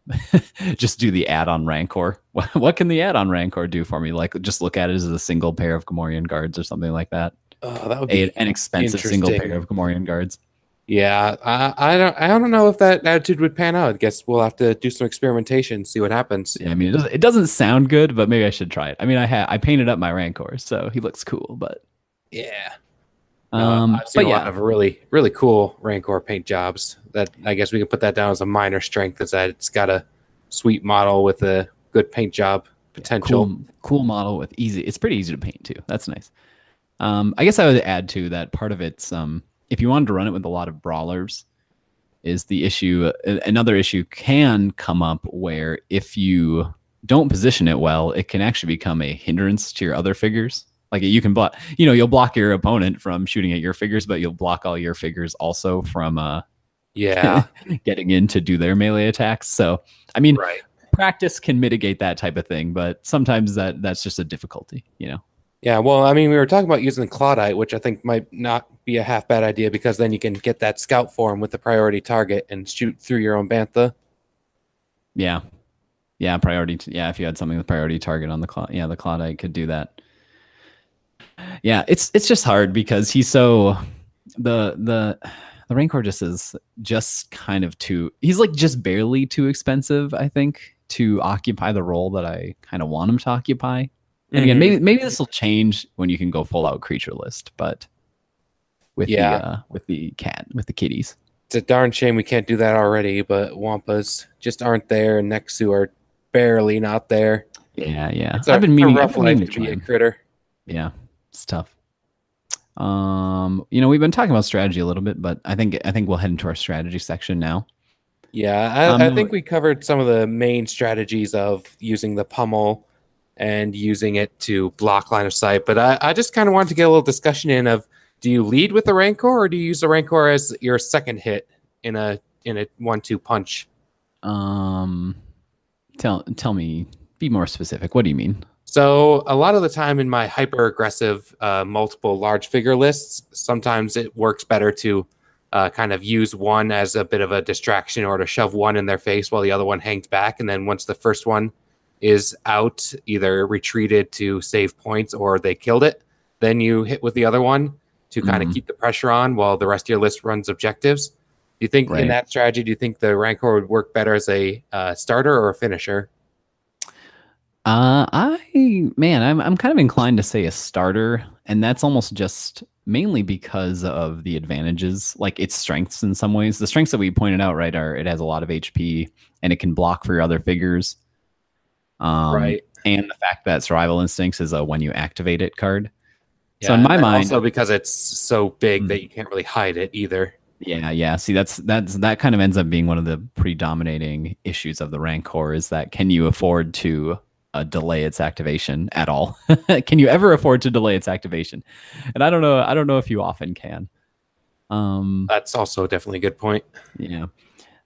*laughs* just do the add on Rancor. *laughs* What, can the add on Rancor do for me? Like, just look at it as a single pair of Gamorrean guards or something like that. Oh, that would A, be an expensive single pair of Gamorrean guards. Yeah, I, I don't I don't know if that attitude would pan out. I guess we'll have to do some experimentation, see what happens. Yeah, I mean, it doesn't, it doesn't sound good, but maybe I should try it. I mean, I ha- I painted up my Rancor, so he looks cool. But Yeah. um, Uh, I've seen but a yeah, lot of really, really cool Rancor paint jobs. That I guess we can put that down as a minor strength. Is that it's got a sweet model with a good paint job potential. cool, cool model with easy. It's pretty easy to paint too. That's nice. Um, I guess I would add to that part of it's um, if you wanted to run it with a lot of brawlers, is the issue. Another issue can come up where if you don't position it well, it can actually become a hindrance to your other figures. Like you can block, you know, you'll block your opponent from shooting at your figures, but you'll block all your figures also from uh, Yeah, *laughs* getting in to do their melee attacks. So, I mean, right. practice can mitigate that type of thing, but sometimes that that's just a difficulty, you know. Yeah, well, I mean, we were talking about using the Clawdite, which I think might not be a half bad idea because then you can get that scout form with the priority target and shoot through your own bantha. Yeah, yeah, priority. Yeah, if you had something with priority target on the cloud, yeah, the Clawdite could do that. Yeah, it's it's just hard because he's so the the the Rancor just is just kind of too. He's like just barely too expensive, I think, to occupy the role that I kind of want him to occupy. And again, maybe maybe this will change when you can go full out creature list, but with Yeah. the uh, with the cat with the kitties. it's a darn shame we can't do that already, but Wampas just aren't there, and Nexu are barely not there. Yeah, yeah. It's a, I've been meaning, a rough been life meaning to be a critter. Yeah, it's tough. Um, you know, we've been talking about strategy a little bit, but I think I think we'll head into our strategy section now. Yeah, I, Um, I think we covered some of the main strategies of using the pummel and using it to block line of sight. But I, I just kind of wanted to get a little discussion in of do you lead with the Rancor or do you use the Rancor as your second hit in a in a one two punch? Um, tell tell me, be more specific. What do you mean? So a lot of the time in my hyper aggressive uh, multiple large figure lists, sometimes it works better to uh, kind of use one as a bit of a distraction or to shove one in their face while the other one hangs back, and then once the first one is out, either retreated to save points or they killed it, then you hit with the other one to kind of Mhm. keep the pressure on while the rest of your list runs objectives. Do you think Right. in that strategy, do you think the Rancor would work better as a uh, starter or a finisher? Uh, I man, I'm I'm kind of inclined to say a starter, and that's almost just mainly because of the advantages, like its strengths in some ways. The strengths that we pointed out, right, are it has a lot of HP and it can block for your other figures. Um, right. And the fact that survival instincts is a when you activate it card. Yeah, So in my mind- also because it's so big Mm. that you can't really hide it either. Yeah, yeah. See, that's that's that kind of ends up being one of the predominating issues of the Rancor is that can you afford to uh, delay its activation at all? *laughs* can you ever afford to delay its activation? And I don't know. I don't know if you often can. Um, That's also definitely a good point. yeah.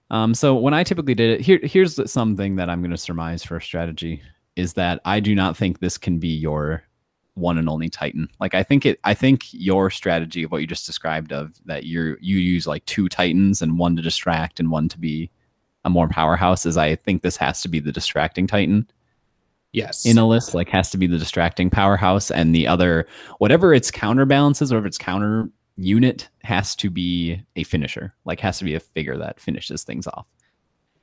Um, so when I typically did it, here here's something that I'm going to surmise for a strategy is that I do not think this can be your one and only Titan. Like I think it I think your strategy of what you just described of that you you use like two Titans and one to distract and one to be a more powerhouse is I think this has to be the distracting Titan Yes. in a list, like has to be the distracting powerhouse and the other whatever its counterbalances or if its counter unit has to be a finisher, like has to be a figure that finishes things off.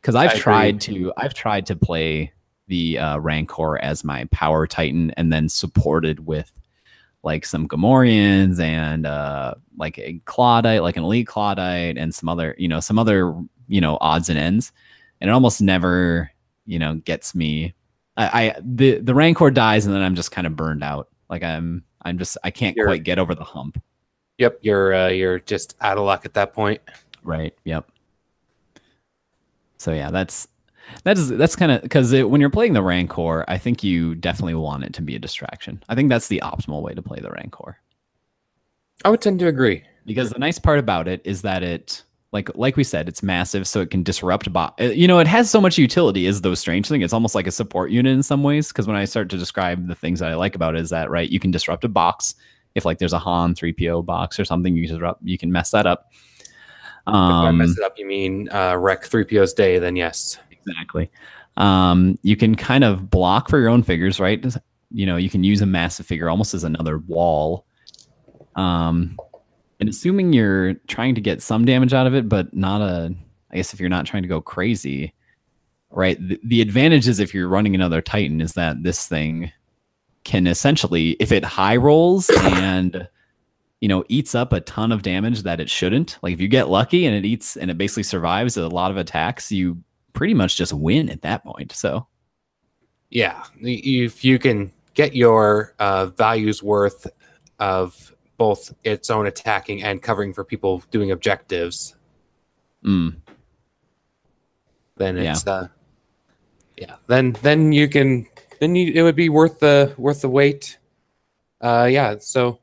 Because I I've agree. tried to I've tried to play the uh, Rancor as my power titan and then supported with like some Gamorreans and uh, like a Clawdite, like an elite Clawdite and some other, you know, some other, you know, odds and ends. And it almost never, you know, gets me I, I the the rancor dies and then I'm just kind of burned out. Like I'm I'm just I can't You're- quite get over the hump. Yep. You're uh, you're just out of luck at that point. Right. Yep. So yeah, that's that's that's kind of because when you're playing the rancor, I think you definitely want it to be a distraction. I think that's the optimal way to play the rancor. I would tend to agree. because the nice part about it is that it like like we said it's massive so it can disrupt bot uh, you know it has so much utility is those strange thing it's almost like a support unit in some ways because when i start to describe the things that i like about it is that right you can disrupt a box if like there's a han 3po box or something you can you can mess that up. If I um mess it up, you mean uh, wreck 3PO's day, then yes. exactly. Um you can kind of block for your own figures right? You know you can use a massive figure almost as another wall. Um and assuming you're trying to get some damage out of it but not a i guess if you're not trying to go crazy right? The, the advantage is if you're running another titan is that this thing can essentially if it high rolls *coughs* and you know eats up a ton of damage that it shouldn't like if you get lucky and it eats and it basically survives a lot of attacks you pretty much just win at that point so Yeah. If you can get your uh, values worth of both its own attacking and covering for people doing objectives, mm, then Yeah. it's uh, yeah. Then then you can then you it would be worth the worth the wait. Uh, yeah. So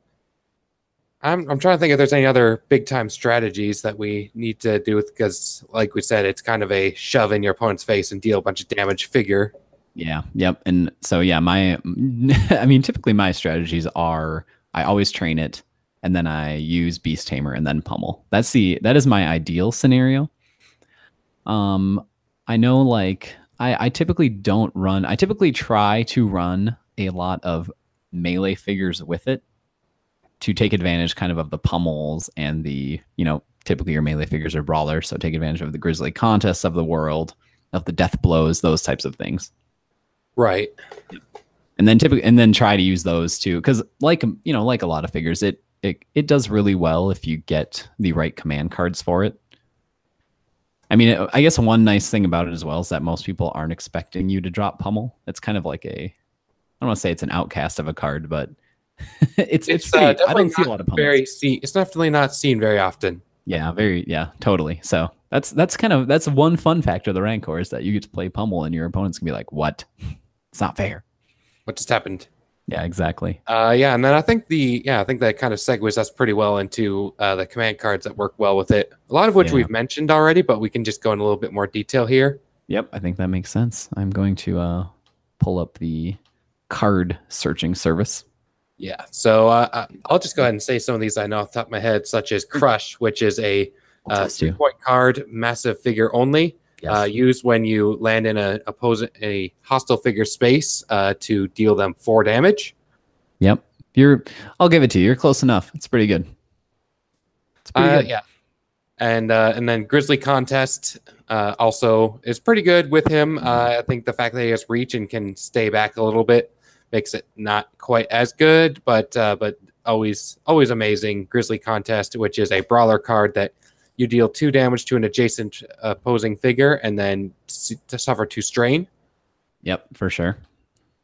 I'm I'm trying to think if there's any other big time strategies that we need to do with because like we said, it's kind of a shove in your opponent's face and deal a bunch of damage figure. Yeah. Yep. And so yeah, my *laughs* I mean typically my strategies are I always train it and then I use Beast Tamer and then pummel. That's the that is my ideal scenario. Um I know like I I typically don't run I typically try to run a lot of melee figures with it to take advantage kind of of the pummels and the, you know, typically your melee figures are brawlers, so take advantage of the grizzly contests of the world of the death blows, those types of things. Right. And then typically, and then try to use those too, because like you know, like a lot of figures, it it it does really well if you get the right command cards for it. I mean, I guess one nice thing about it as well is that most people aren't expecting you to drop pummel. It's kind of like a, I don't want to say it's an outcast of a card, but *laughs* it's it's, It's, uh, I definitely don't see a lot of pummels. Very see. It's definitely not seen very often. Yeah, very yeah, totally. So that's that's kind of that's one fun factor of the Rancor is that you get to play pummel and your opponents can be like, "What? It's not fair." What just happened? Yeah, exactly. Uh, yeah, and then I think the yeah, I think that kind of segues us pretty well into uh, the command cards that work well with it. A lot of which Yeah. we've mentioned already, but we can just go in a little bit more detail here. Yep, I think that makes sense. I'm going to uh, pull up the card searching service. Yeah, so uh, I- I'll just go ahead and say some of these I know off the top of my head, such as *laughs* Crush, which is a uh, test point card, massive figure only, Yes. uh, used when you land in a opposing a hostile figure space uh, to deal them four damage. yep. You're. I'll give it to you. You're close enough. It's pretty good. It's pretty Uh, good. yeah, and uh, and then Grizzly Contest uh, also is pretty good with him. Uh, I think the fact that he has reach and can stay back a little bit makes it not quite as good, but uh, but always always amazing. Grizzly Contest, which is a brawler card that you deal two damage to an adjacent opposing figure and then to suffer two strain. Yep, for sure.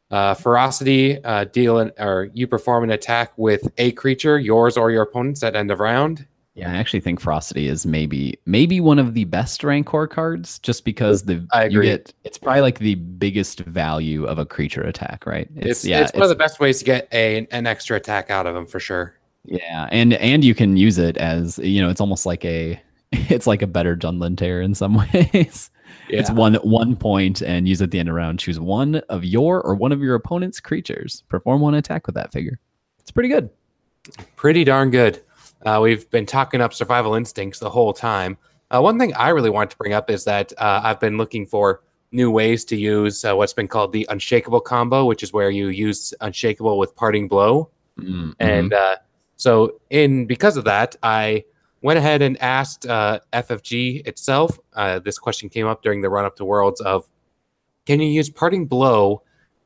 Uh, ferocity, uh, deal an, or you perform an attack with a creature, yours or your opponent's at end of round. Yeah, I actually think Ferocity is maybe maybe one of the best Rancor cards, just because the I agree. get it's probably like the biggest value of a creature attack, right? It's, it's one of the best ways to get a, an extra attack out of them for sure. Yeah, and and you can use it as you know, it's almost like a *laughs* it's like a better Jundland Terror in some *laughs* ways. Yeah. It's one one point and use at the end of round. Choose one of your or one of your opponent's creatures. Perform one attack with that figure. It's pretty good. pretty darn good. Uh, we've been talking up survival instincts the whole time. Uh, one thing I really want to bring up is that uh, I've been looking for new ways to use uh, what's been called the unshakable combo, which is where you use unshakable with parting blow. Mm-hmm. And uh, so, in because of that, I went ahead and asked uh, FFG itself. Uh, this question came up during the run up to Worlds of, can you use parting blow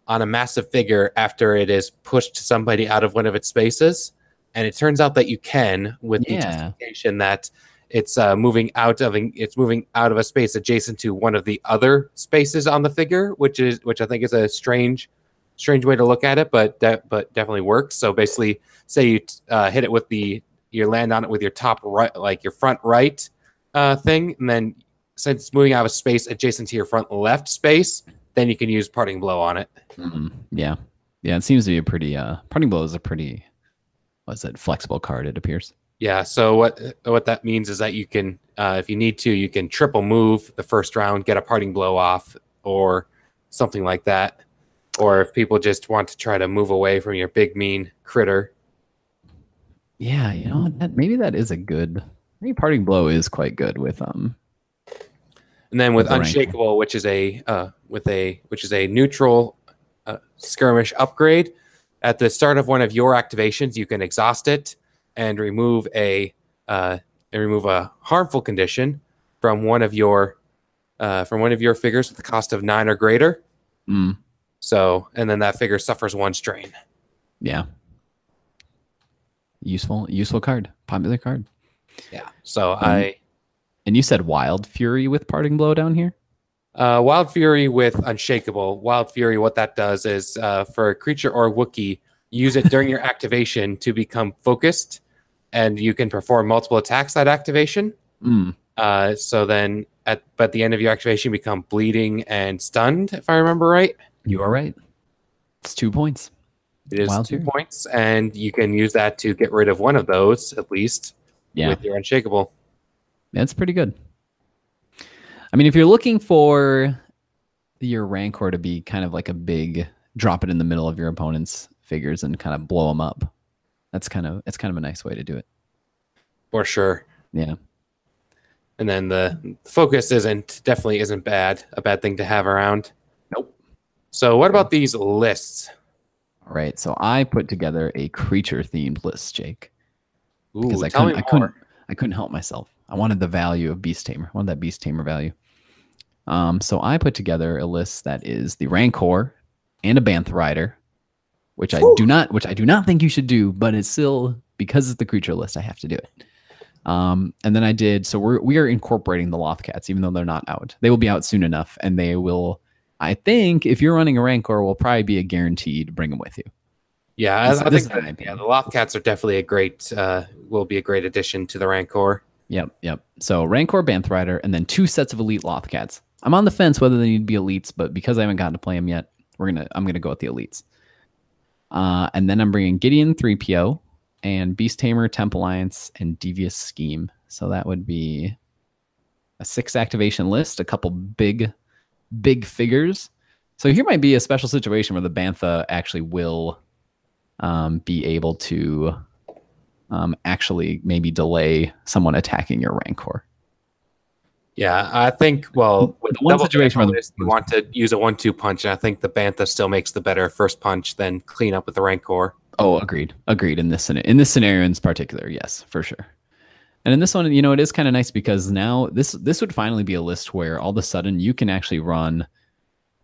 on a massive figure after it is pushed somebody out of one of its spaces? And it turns out that you can, with the Yeah. justification that it's uh, moving out of it's moving out of a space adjacent to one of the other spaces on the figure, which is which I think is a strange, strange way to look at it, but that but definitely works. So basically, say you uh, hit it with the you land on it with your top right, like your front right uh, thing, and then since it's moving out of space adjacent to your front left space, then you can use parting blow on it. Mhm. Yeah, yeah. It seems to be a pretty. uh Parting blow is a pretty. What's it? Flexible card. It appears. Yeah. So what what that means is that you can, uh, if you need to, you can triple move the first round, get a parting blow off, or something like that. Or if people just want to try to move away from your big mean critter, Yeah, you know that maybe that is a good. Maybe parting blow is quite good with um. and then with With the unshakable, which is a uh, with a which is a neutral uh, skirmish upgrade. At the start of one of your activations, you can exhaust it and remove a uh, and remove a harmful condition from one of your uh, from one of your figures with the cost of nine or greater. mm, So, and then that figure suffers one strain. yeah. Useful, useful card, popular card. Yeah. So. I And you said Wild Fury with parting blow down here. uh, Wild Fury with Unshakable. Wild Fury, what that does is uh, for a creature or Wookiee, use it during your *laughs* activation to become focused, and you can perform multiple attacks that activation. Mm, Uh, so then, at but the end of your activation, you become bleeding and stunned. If I remember right, you are right. It's two points. It is Wild two Fury. points, and you can use that to get rid of one of those at least Yeah, with your Unshakable. that's pretty good. I mean, if you're looking for your Rancor to be kind of like a big drop it in the middle of your opponent's figures and kind of blow them up, that's kind of it's kind of a nice way to do it. For sure. Yeah. And then the focus isn't definitely isn't bad, a bad thing to have around. Nope. So what about these lists? All right. So I put together a creature themed list, Jake, Ooh, because I couldn't I couldn't. I couldn't help myself. I wanted the value of Beast Tamer. I wanted that Beast Tamer value. Um, so I put together a list that is the Rancor and a Banth Rider, which I do not, which I do not think you should do, but it's still because it's the creature list, I have to do it. Um, and then I did so we're we are incorporating the Lothcats, even though they're not out. They will be out soon enough, and they will. I think if you're running a Rancor, will probably be a guarantee to bring them with you. Yeah, I, This- I think that, yeah, the Lothcats are definitely a great uh, will be a great addition to the Rancor. Yep, yep. So Rancor, Banth Rider, and then two sets of elite Lothcats. I'm on the fence whether they need to be elites, but because I haven't gotten to play them yet, we're gonna I'm gonna go with the elites. Uh, and then I'm bringing Gideon 3PO and Beast Tamer, Temp Alliance, and Devious Scheme. So that would be a six activation list, a couple big, big figures. So here might be a special situation where the Bantha actually will um, be able to um, actually maybe delay someone attacking your Rancor. Yeah, I think well with The one situation where the- you want to use a one-two punch, and I think the Bantha still makes the better first punch than clean up with the Rancor. Oh, agreed. Agreed. In this in this scenario in particular, yes, for sure. And in this one, you know, it is kind of nice because now this this would finally be a list where all of a sudden you can actually run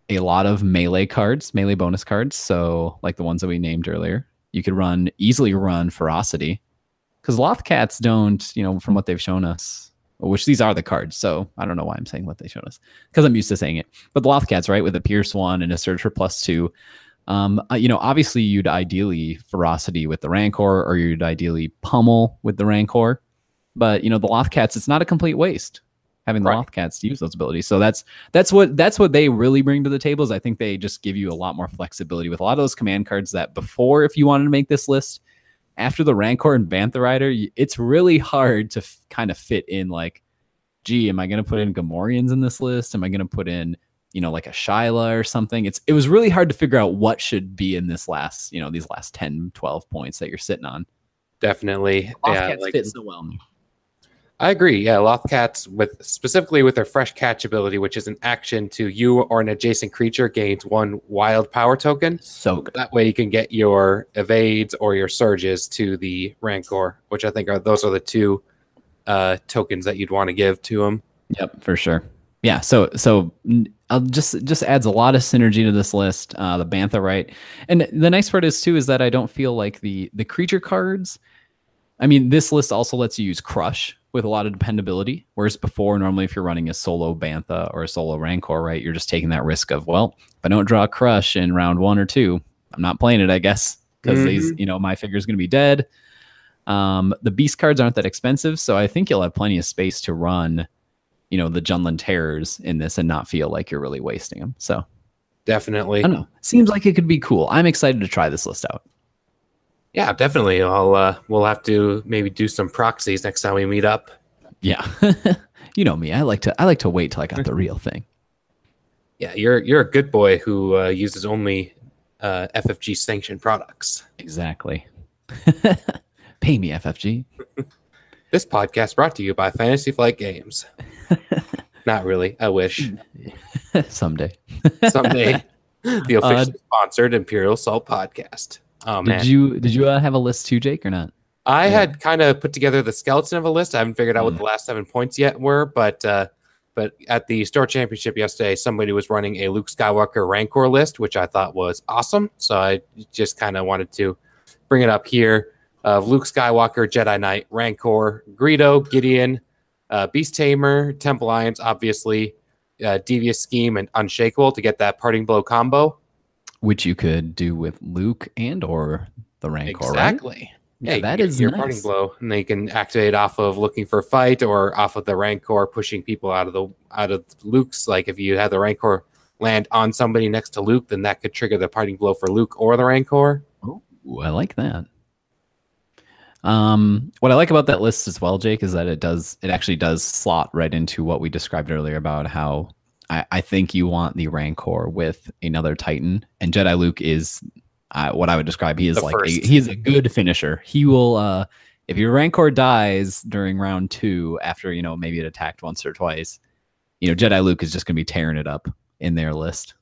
a lot of melee cards, melee bonus cards. So like the ones that we named earlier, you could run easily run ferocity because Lothcats don't, you know, from what they've shown us, which these are the cards. So I don't know why I'm saying what they showed us because I'm used to saying it. But the Lothcats, right, with a Pierce one and a Surge for plus two, um, uh, you know, obviously you'd ideally ferocity with the Rancor, or you'd ideally pummel with the Rancor. But you know, the Lothcats, it's not a complete waste having the Right. Lothcats to use those abilities. So that's that's what that's what they really bring to the table. Is I think they just give you a lot more flexibility with a lot of those command cards that before, if you wanted to make this list, after the Rancor and Bantha Rider, it's really hard to f- kind of fit in like, gee, am I going to put in Gamorreans in this list? Am I going to put in you know, like a Shyla or something. It's it was really hard to figure out what should be in this last, you know, these last 10, 12 points that you're sitting on. Definitely, yeah. Lothcats Like, fit so well. I agree. Yeah, Lothcats with specifically with their fresh catch ability, which is an action to you or an adjacent creature gains one wild power token. So good. That way you can get your evades or your surges to the Rancor, which I think are those are the two uh, tokens that you'd want to give to them. Yep, for sure. Yeah, so so I'll just just adds a lot of synergy to this list. Uh, the Bantha, right? And the nice part is too is that I don't feel like the the creature cards. I mean, this list also lets you use Crush with a lot of dependability. Whereas before, normally if you're running a solo Bantha or a solo Rancor, right, you're just taking that risk of well, if I don't draw a Crush in round one or two, I'm not playing it, I guess, because these you know my figure's going to be dead. Um, the beast cards aren't that expensive, so I think you'll have plenty of space to run you know the Jundland terrors in this and not feel like you're really wasting them. So definitely, I don't know. Seems like it could be cool. I'm excited to try this list out. Yeah, definitely. I'll uh, we'll have to maybe do some proxies next time we meet up. Yeah, *laughs* you know me. I like to I like to wait till I got the real thing. Yeah, you're you're a good boy who uh, uses only uh, FFG sanctioned products. Exactly. *laughs* Pay me, FFG. *laughs* This podcast brought to you by Fantasy Flight Games. Not really. I wish Someday. someday the official sponsored Imperial Salt podcast. Oh man, Did you did you uh, have a list too, Jake, or not? I yeah. had kind of put together the skeleton of a list. I haven't figured out Mm. what the last seven points yet were, but uh, but at the store championship yesterday, somebody was running a Luke Skywalker Rancor list, which I thought was awesome. So I just kind of wanted to bring it up here. Of Luke Skywalker, Jedi Knight, Rancor, Greedo, Gideon, uh, Beast Tamer, Temple Alliance, obviously, uh, Devious Scheme, and Unshakable to get that parting blow combo. Which you could do with Luke and or the Rancor, right? exactly. Yeah, you that is your nice. parting blow, and they can activate off of looking for a fight or off of the Rancor, pushing people out of the out of Luke's. Like if you have the Rancor land on somebody next to Luke, then that could trigger the parting blow for Luke or the Rancor. Ooh, I like that. Um, what I like about that list as well, Jake, is that it does it actually does slot right into what we described earlier about how I, I think you want the Rancor with another Titan, and Jedi Luke is uh, what I would describe. He is The like a, he is a good finisher. He will uh, if your Rancor dies during round two after you know maybe it attacked once or twice, you know Jedi Luke is just going to be tearing it up in their list.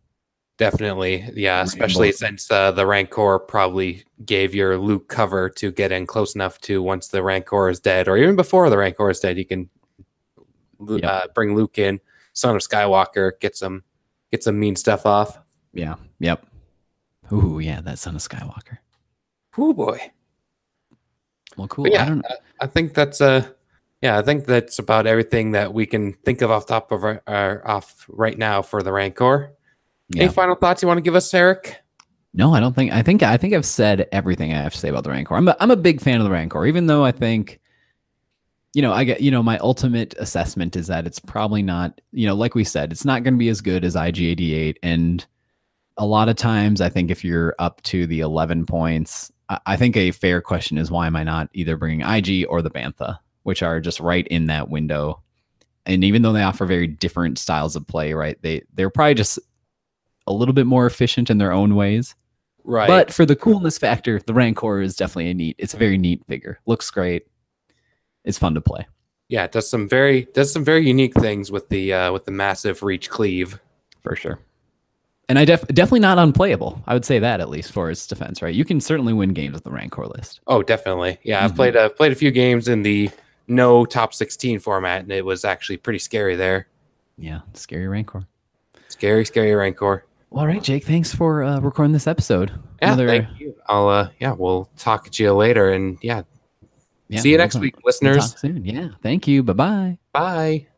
Definitely, yeah. Rainbow. Especially since uh, the Rancor probably gave your Luke cover to get in close enough to once the Rancor is dead, or even before the Rancor is dead, you can Lu- Yep. uh, bring Luke in. Son of Skywalker, get some get some mean stuff off. Yeah. Yep. Ooh, yeah, that son of Skywalker. Oh boy. Well, cool. But yeah, I don't I think that's uh yeah, I think that's about everything that we can think of off top of our, our off right now for the Rancor. yeah. Any final thoughts you want to give us, Eric? No, I don't think. I think. I think I've said everything I have to say about the Rancor. I'm. A, I'm a big fan of the Rancor, even though I think, you know, I get. You know, my ultimate assessment is that it's probably not. You know, like we said, it's not going to be as good as IG88, and a lot of times, I think if you're up to the 11 points, I, I think a fair question is why am I not either bringing IG or the Bantha, which are just right in that window. And even though they offer very different styles of play, right? They they're probably just a little bit more efficient in their own ways. Right. But for the coolness factor, the Rancor is definitely a neat. It's a very neat figure. Looks great. It's fun to play yeah, it does some very does some very unique things with the uh with the massive reach cleave. for sure. And I def- definitely not unplayable. I would say that at least for its defense, right? You can certainly win games with the Rancor list. Oh, definitely. Yeah, I've Mhm. played I've played a few games in the no top 16 format and it was actually pretty scary there. Yeah, scary Rancor. Scary, scary Rancor. All right, Jake. Thanks for uh, recording this episode. Yeah, thank you. I'll uh yeah, we'll talk to you later and yeah, yeah, see you next talk- week, we'll listeners. talk soon. Yeah. Thank you. Bye bye. Bye.